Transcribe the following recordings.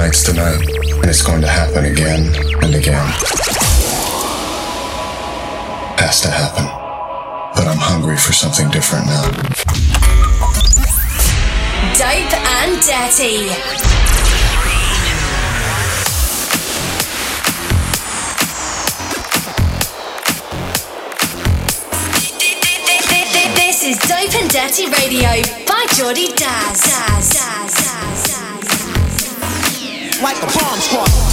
tonight's tonight, and it's going to happen again and again. Has to happen. But I'm hungry for something different now. Dope and dirty. This is Dope and Dirty Radio by Geordie Daz. Daz, Daz, Daz, Daz. Like a bomb squad.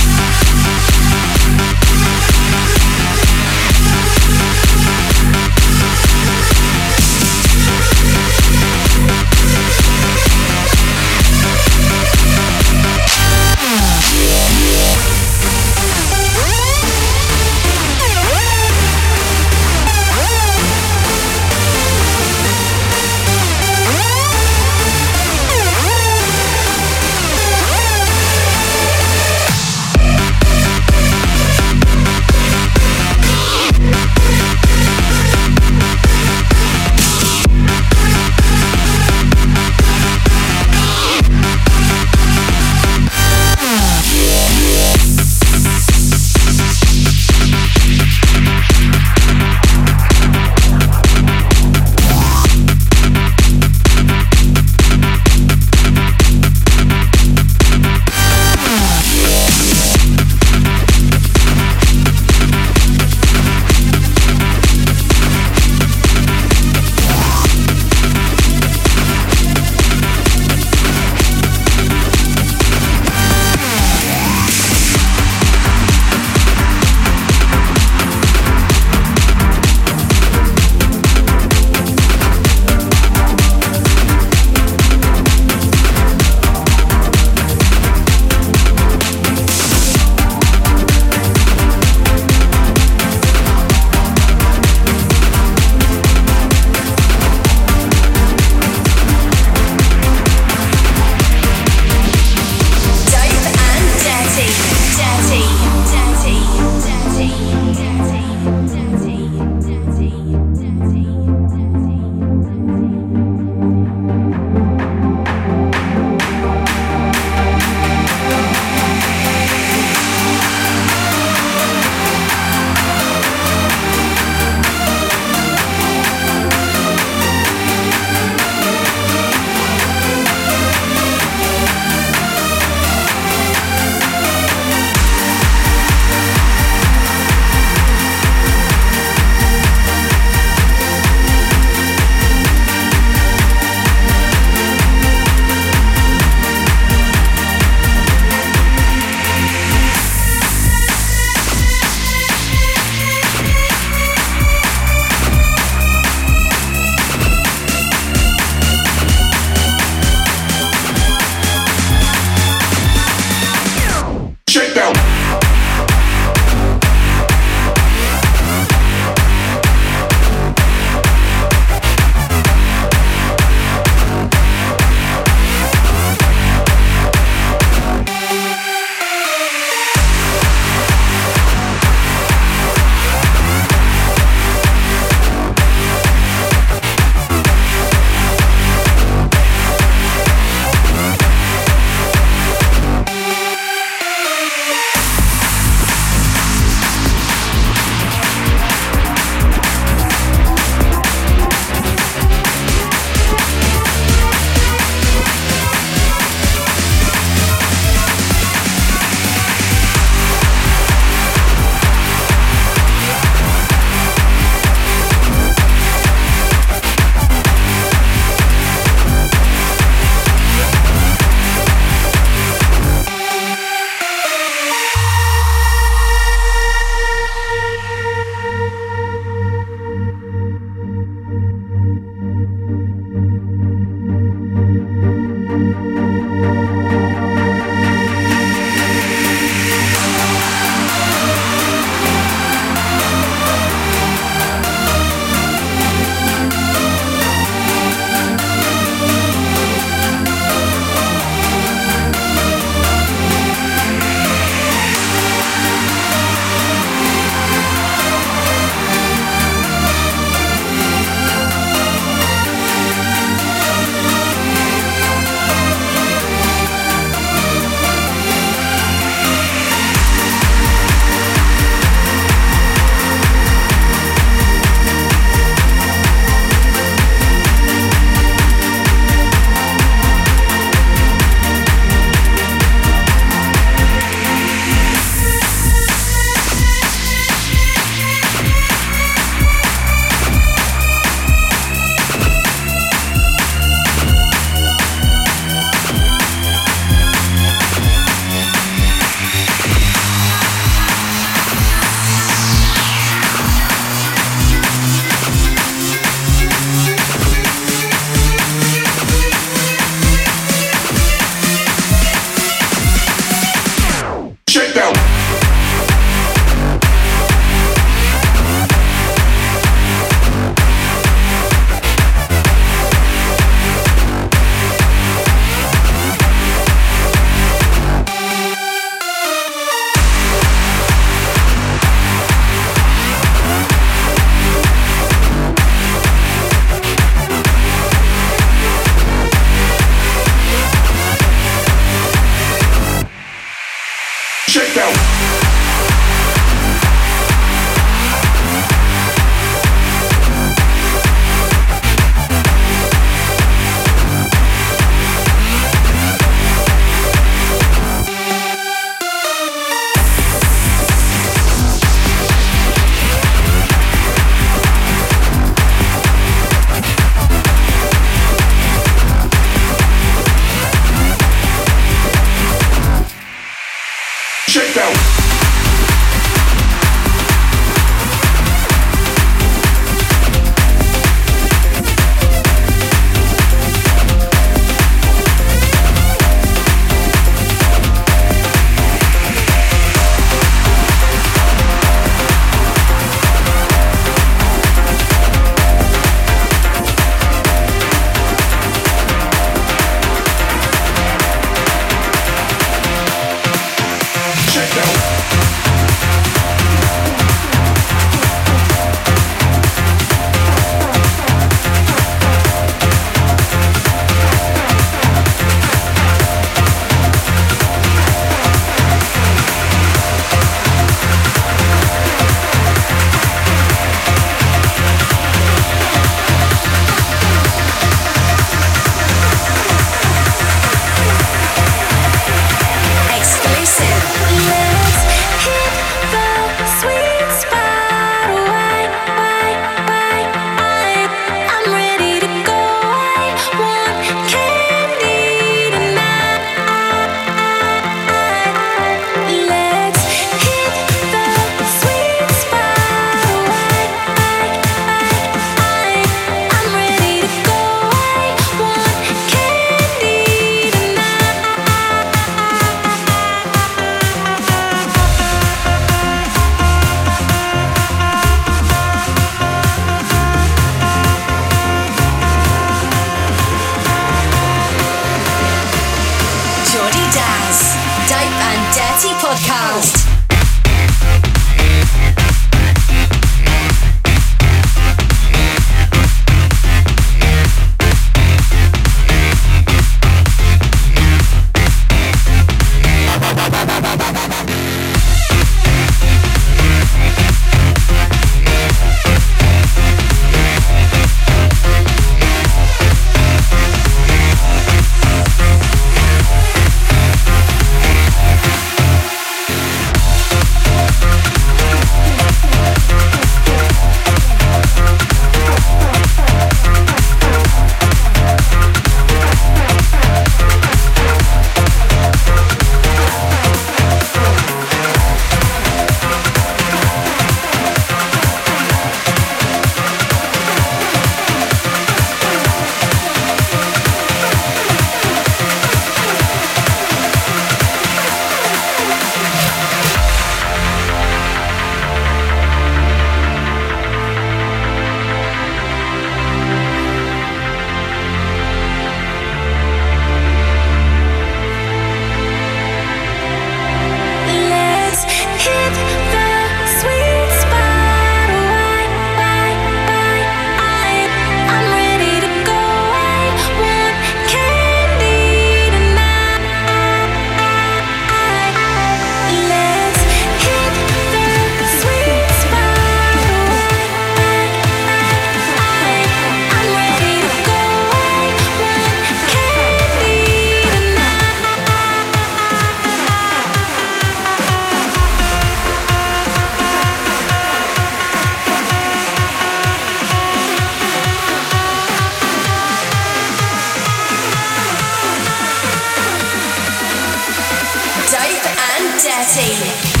Thank you.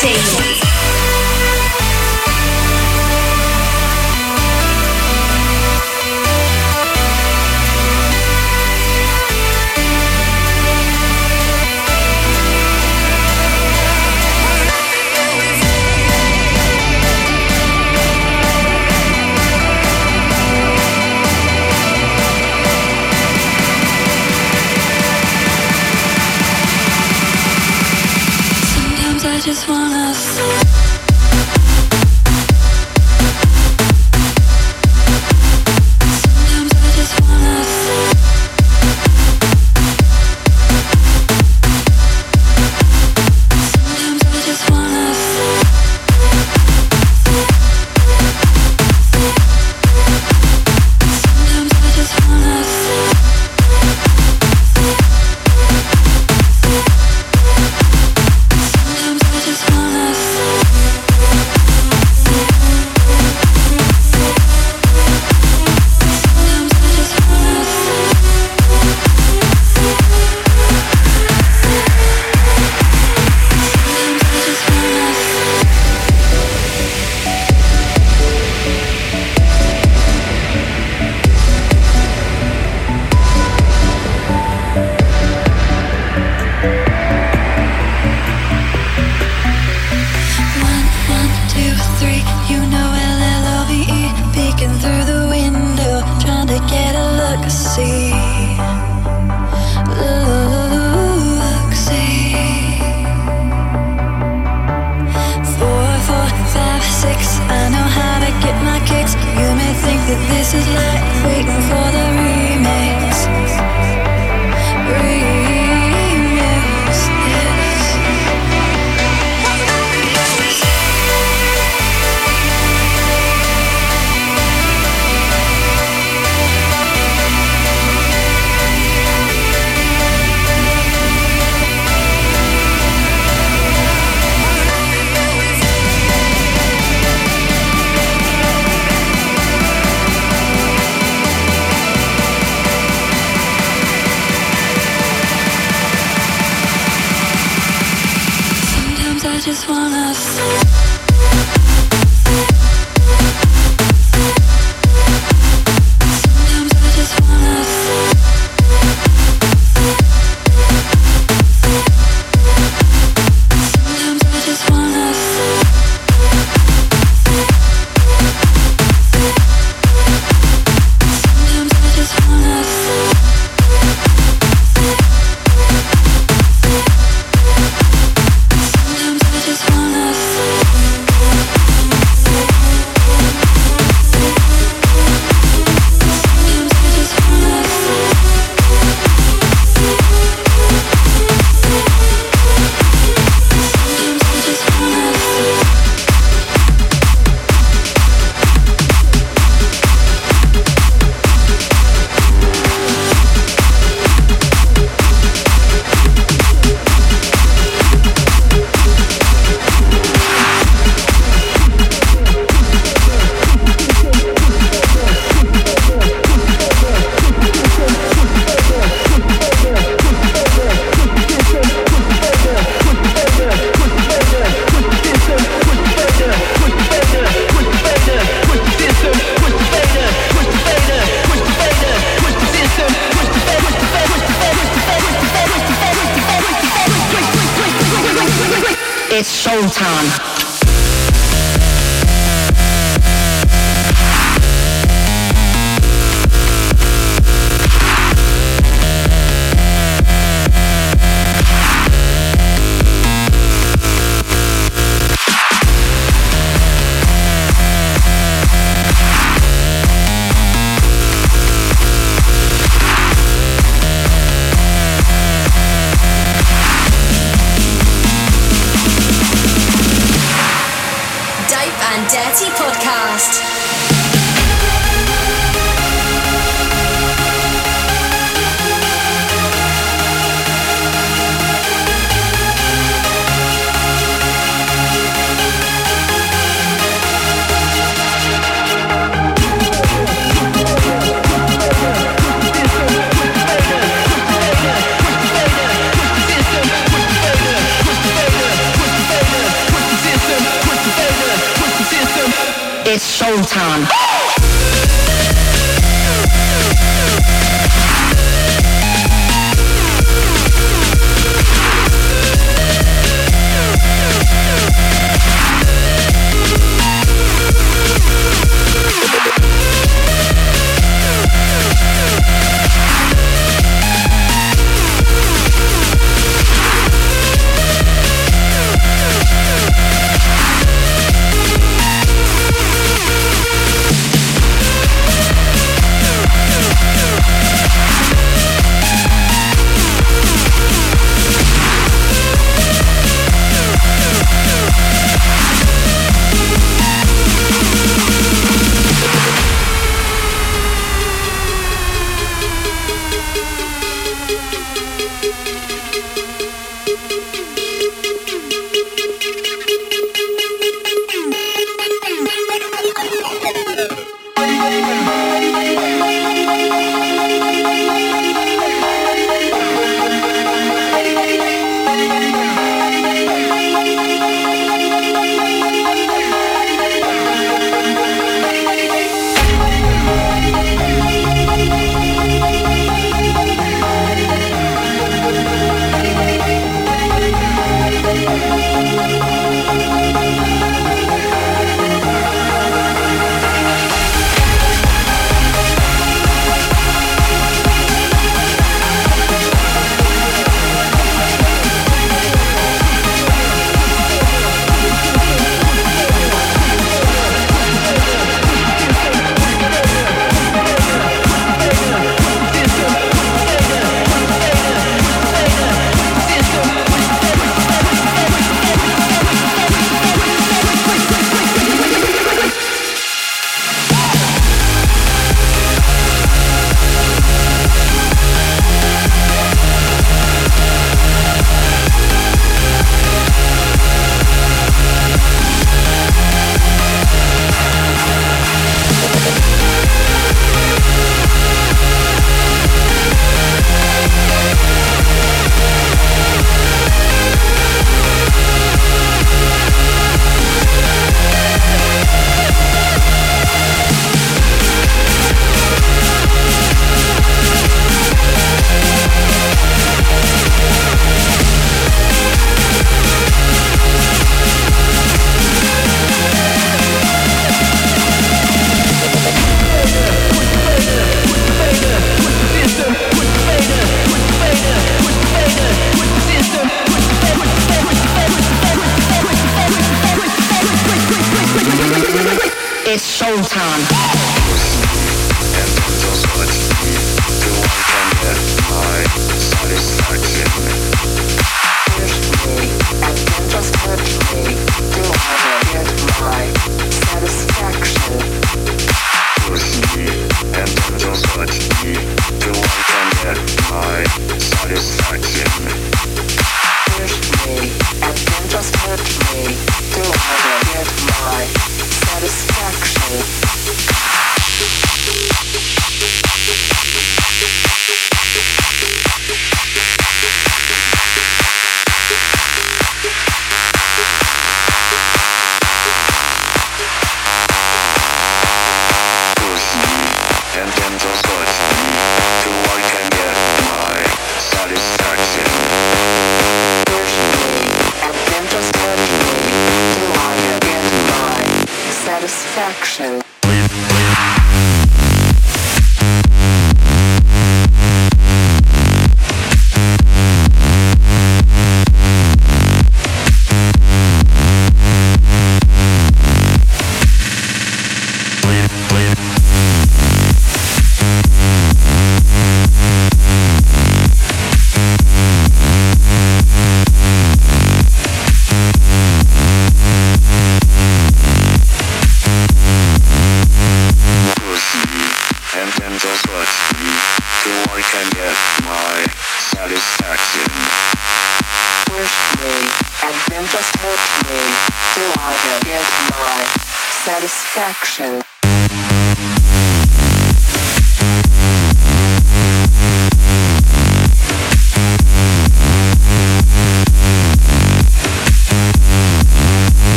Daddy.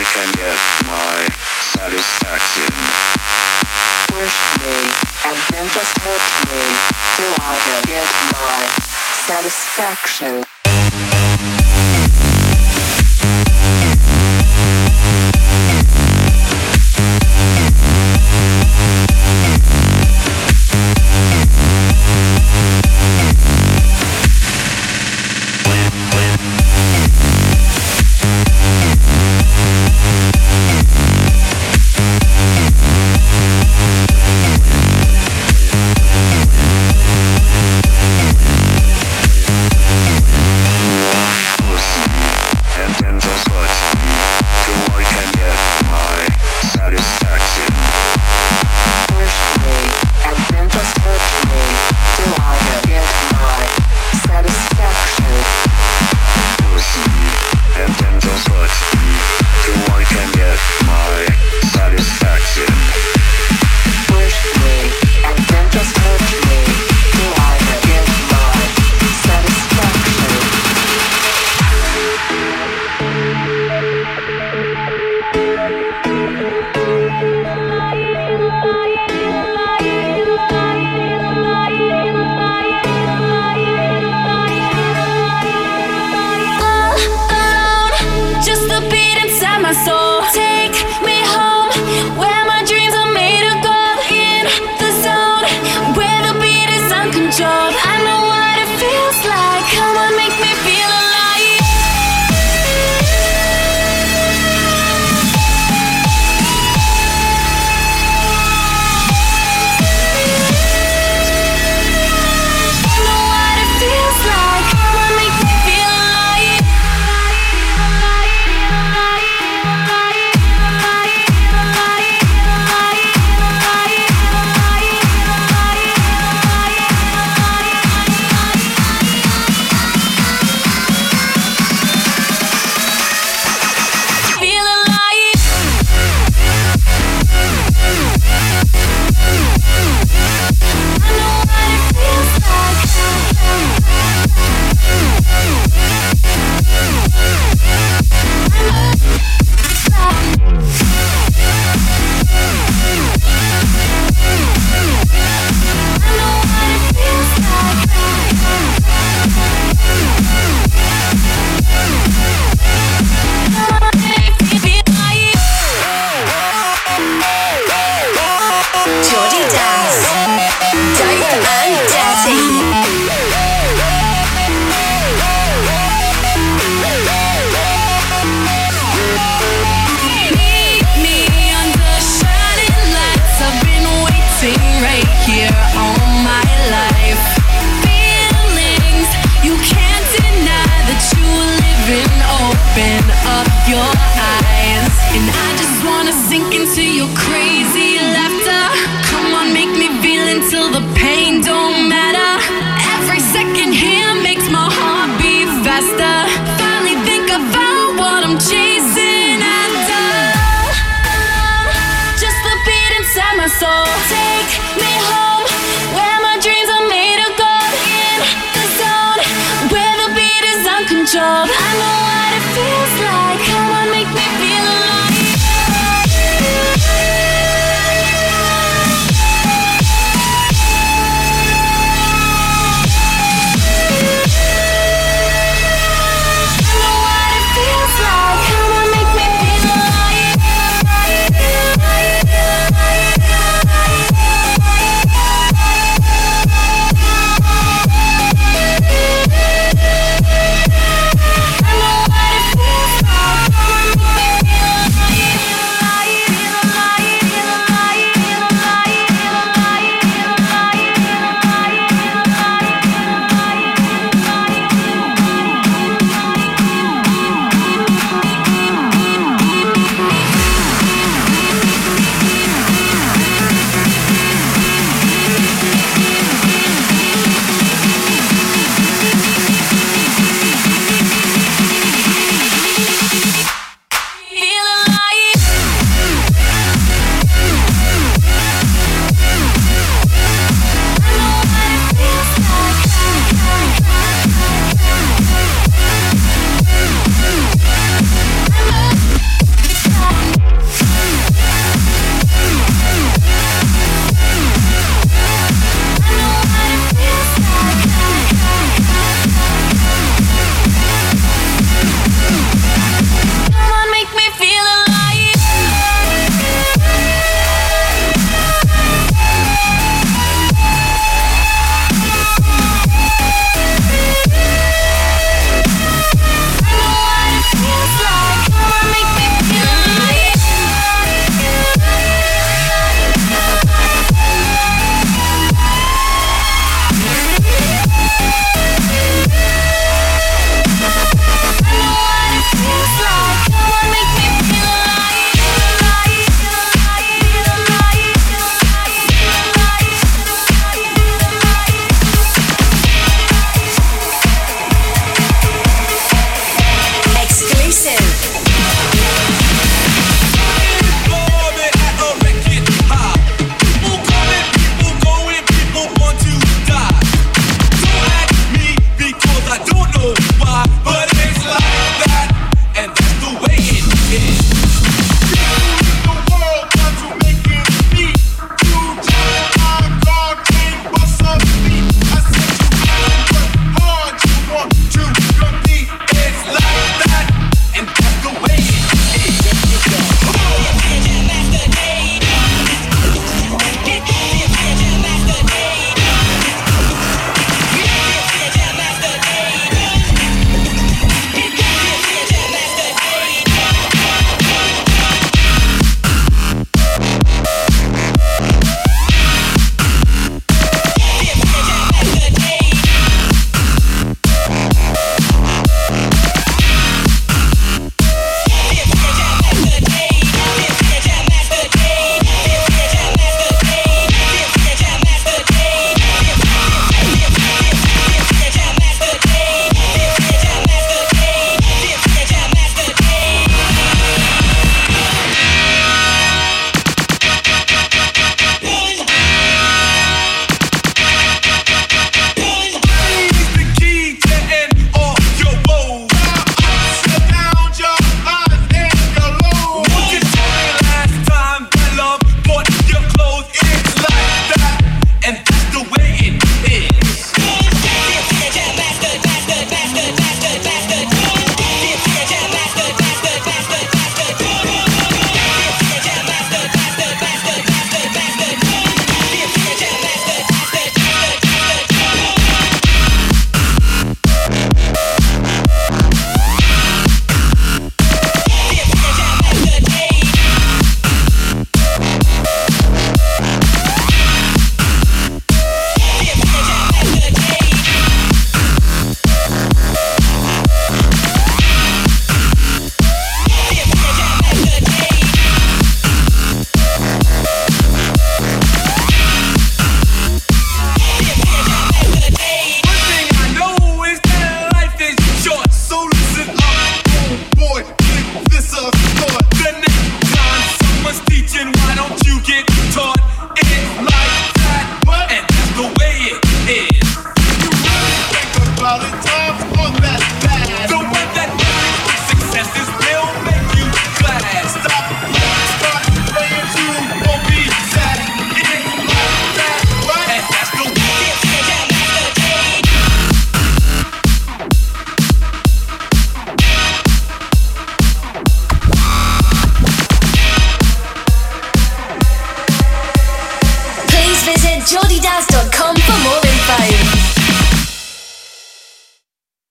I can get my satisfaction. Push me, me, I can get my satisfaction.